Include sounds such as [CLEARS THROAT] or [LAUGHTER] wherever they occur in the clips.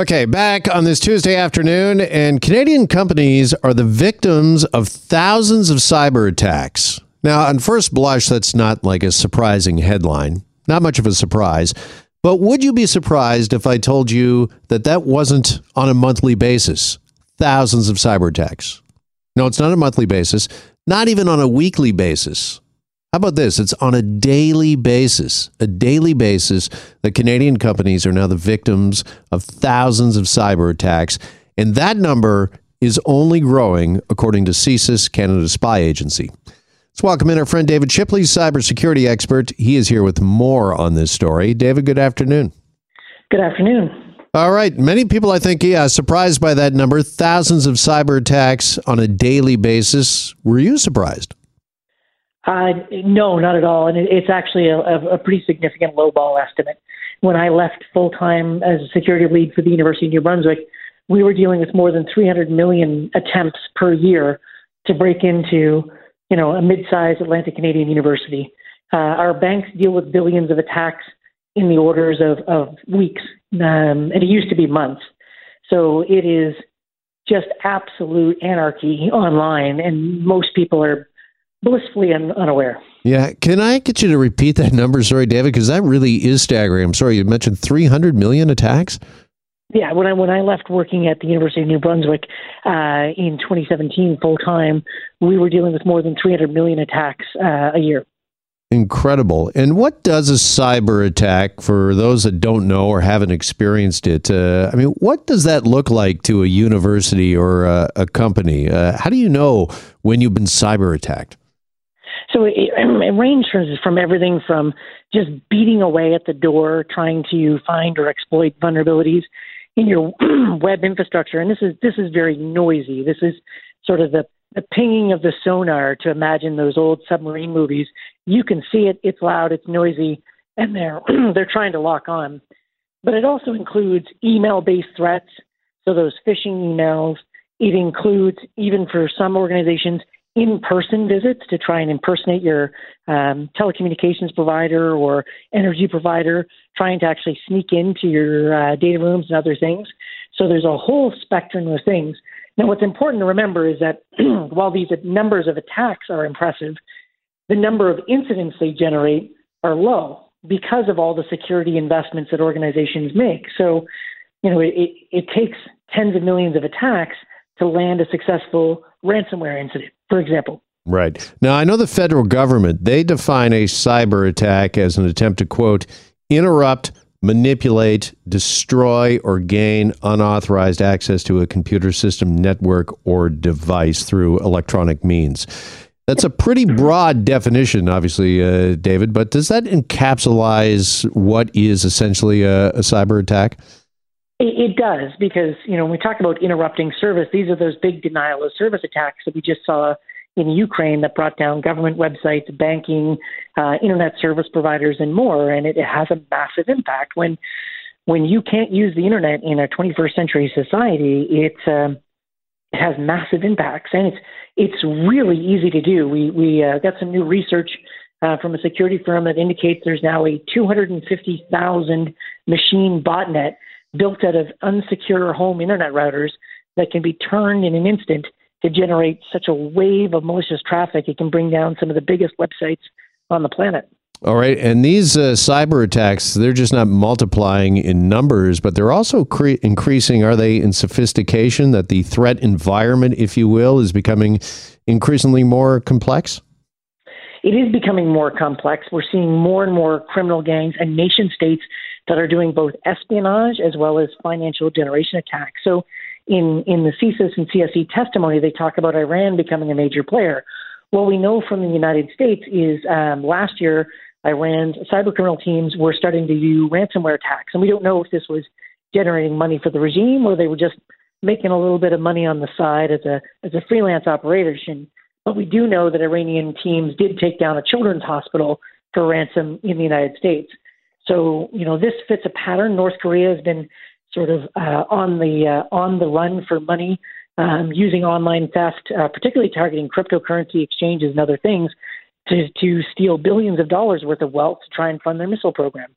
Okay, back on this Tuesday afternoon, and Canadian companies are the victims of thousands of cyber attacks. Now, on first blush, that's not like a surprising headline, not much of a surprise. But would you be surprised if I told you that that wasn't on a monthly basis? Thousands of cyber attacks. No, it's not a monthly basis, not even on a weekly basis. How about this? It's on a daily basis. A daily basis, the Canadian companies are now the victims of thousands of cyber attacks. And that number is only growing, according to CSIS, Canada's spy agency. Let's welcome in our friend David Shipley, cybersecurity expert. He is here with more on this story. David, good afternoon. Good afternoon. All right. Many people, I think, yeah, surprised by that number. Thousands of cyber attacks on a daily basis. Were you surprised? Uh, no, not at all. And it, it's actually a, a pretty significant lowball estimate. When I left full time as a security lead for the University of New Brunswick, we were dealing with more than 300 million attempts per year to break into, you know, a mid-sized Atlantic Canadian university. Uh, our banks deal with billions of attacks in the orders of, of weeks, um, and it used to be months. So it is just absolute anarchy online, and most people are blissfully un- unaware. Yeah, can I get you to repeat that number, sorry, David, because that really is staggering. I'm sorry, you mentioned 300 million attacks. Yeah, when I when I left working at the University of New Brunswick uh, in 2017 full time, we were dealing with more than 300 million attacks uh, a year. Incredible. And what does a cyber attack, for those that don't know or haven't experienced it, uh, I mean, what does that look like to a university or a, a company? Uh, how do you know when you've been cyber attacked? So it, [CLEARS THROAT] it ranges from everything from just beating away at the door, trying to find or exploit vulnerabilities in your [CLEARS THROAT] web infrastructure. And this is this is very noisy. This is sort of the, the pinging of the sonar to imagine those old submarine movies. You can see it. It's loud. It's noisy, and they're [CLEARS THROAT] they're trying to lock on. But it also includes email-based threats. So those phishing emails. It includes even for some organizations in-person visits to try and impersonate your um, telecommunications provider or energy provider, trying to actually sneak into your uh, data rooms and other things. So there's a whole spectrum of things. Now, what's important to remember is that [CLEARS THROAT] while these numbers of attacks are impressive, the number of incidents they generate are low because of all the security investments that organizations make. So, you know, it, it takes tens of millions of attacks to land a successful ransomware incident, for example. Right. Now, I know the federal government, they define a cyber attack as an attempt to, quote, interrupt, manipulate, destroy, or gain unauthorized access to a computer system, network, or device through electronic means. That's a pretty broad definition, obviously, uh, David, but does that encapsulate what is essentially a, a cyber attack? It, does because you know when we talk about interrupting service, these are those big denial of service attacks that we just saw in Ukraine that brought down government websites, banking, uh, internet service providers, and more. And it, has a massive impact when when you can't use the internet in a 21st century society. Um, it has massive impacts, and it's it's really easy to do. We we uh, got some new research uh, from a security firm that indicates there's now a 250,000 machine botnet built out of unsecure home internet routers that can be turned in an instant to generate such a wave of malicious traffic. It can bring down some of the biggest websites on the planet. All right. And these uh, cyber attacks, they're just not multiplying in numbers, but they're also cre- increasing, are they, in sophistication? That the threat environment, if you will, is becoming increasingly more complex? It is becoming more complex. We're seeing more and more criminal gangs and nation states that are doing both espionage as well as financial generation attacks. So, in, in the CSIS and CSE testimony, they talk about Iran becoming a major player. What we know from the United States is um, last year, Iran's cybercriminal teams were starting to do ransomware attacks. And we don't know if this was generating money for the regime or they were just making a little bit of money on the side as a, as a freelance operation. But we do know that Iranian teams did take down a children's hospital for ransom in the United States. So, you know, this fits a pattern. North Korea has been sort of uh, on the uh, on the run for money, um, using online theft, uh, particularly targeting cryptocurrency exchanges and other things, to to steal billions of dollars worth of wealth to try and fund their missile program.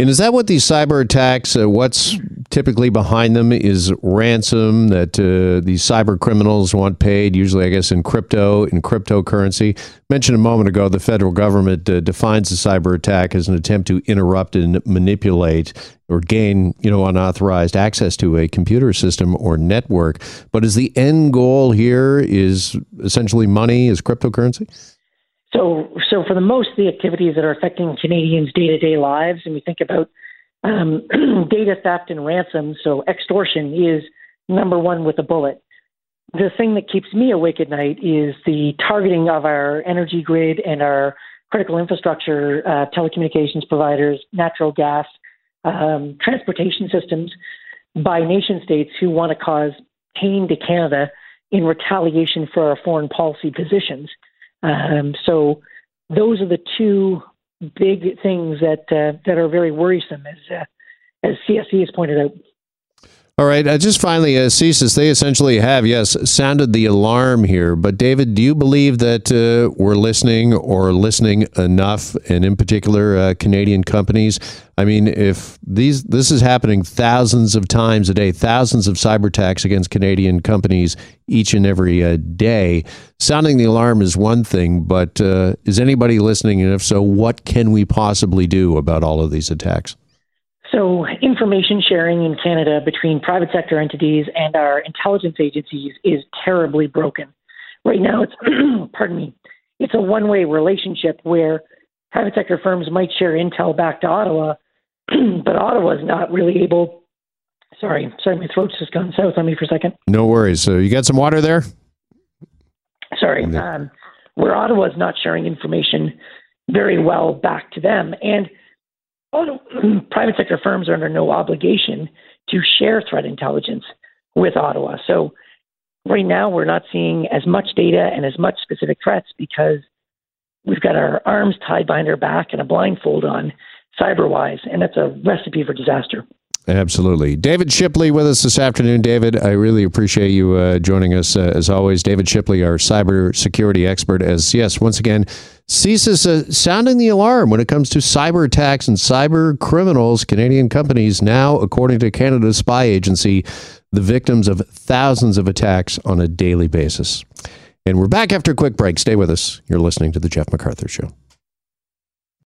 And is that what these cyber attacks? Uh, what's typically behind them is ransom that uh, these cyber criminals want paid. Usually, I guess in crypto, in cryptocurrency. Mentioned a moment ago, the federal government uh, defines a cyber attack as an attempt to interrupt and manipulate or gain, you know, unauthorized access to a computer system or network. But is the end goal here is essentially money, is cryptocurrency? So, so for the most the activities that are affecting Canadians' day-to-day lives, and we think about um, [CLEARS THROAT] data theft and ransom, so extortion is number one with a bullet. The thing that keeps me awake at night is the targeting of our energy grid and our critical infrastructure, uh, telecommunications providers, natural gas, um, transportation systems by nation states who want to cause pain to Canada in retaliation for our foreign policy positions. Um, so those are the two big things that uh, that are very worrisome, as uh, as CSE has pointed out. All right. Uh, just finally, uh, CSIS, they essentially have, yes, sounded the alarm here. But, David, do you believe that uh, we're listening or listening enough, and in particular, uh, Canadian companies? I mean, if these this is happening thousands of times a day, thousands of cyber attacks against Canadian companies each and every uh, day, sounding the alarm is one thing, but uh, is anybody listening? And if so, what can we possibly do about all of these attacks? So, information sharing in Canada between private sector entities and our intelligence agencies is terribly broken. Right now, it's, [CLEARS THROAT] pardon me, it's a one way relationship where private sector firms might share intel back to Ottawa, [CLEARS THROAT] but Ottawa is not really able. Sorry, sorry, my throat's just gone south on me for a second. No worries. So, you got some water there? Sorry. Um, where Ottawa is not sharing information very well back to them. And Oh, [CLEARS THROAT] private sector firms are under no obligation to share threat intelligence with Ottawa. So right now we're not seeing as much data and as much specific threats because we've got our arms tied behind our back and a blindfold on cyberwise, and that's a recipe for disaster. Absolutely. David Shipley with us this afternoon. David, I really appreciate you uh, joining us uh, as always. David Shipley, our cybersecurity expert, as yes, once again, CSIS uh, sounding the alarm when it comes to cyber attacks and cyber criminals. Canadian companies now, according to Canada's spy agency, the victims of thousands of attacks on a daily basis. And we're back after a quick break. Stay with us. You're listening to The Jeff MacArthur Show.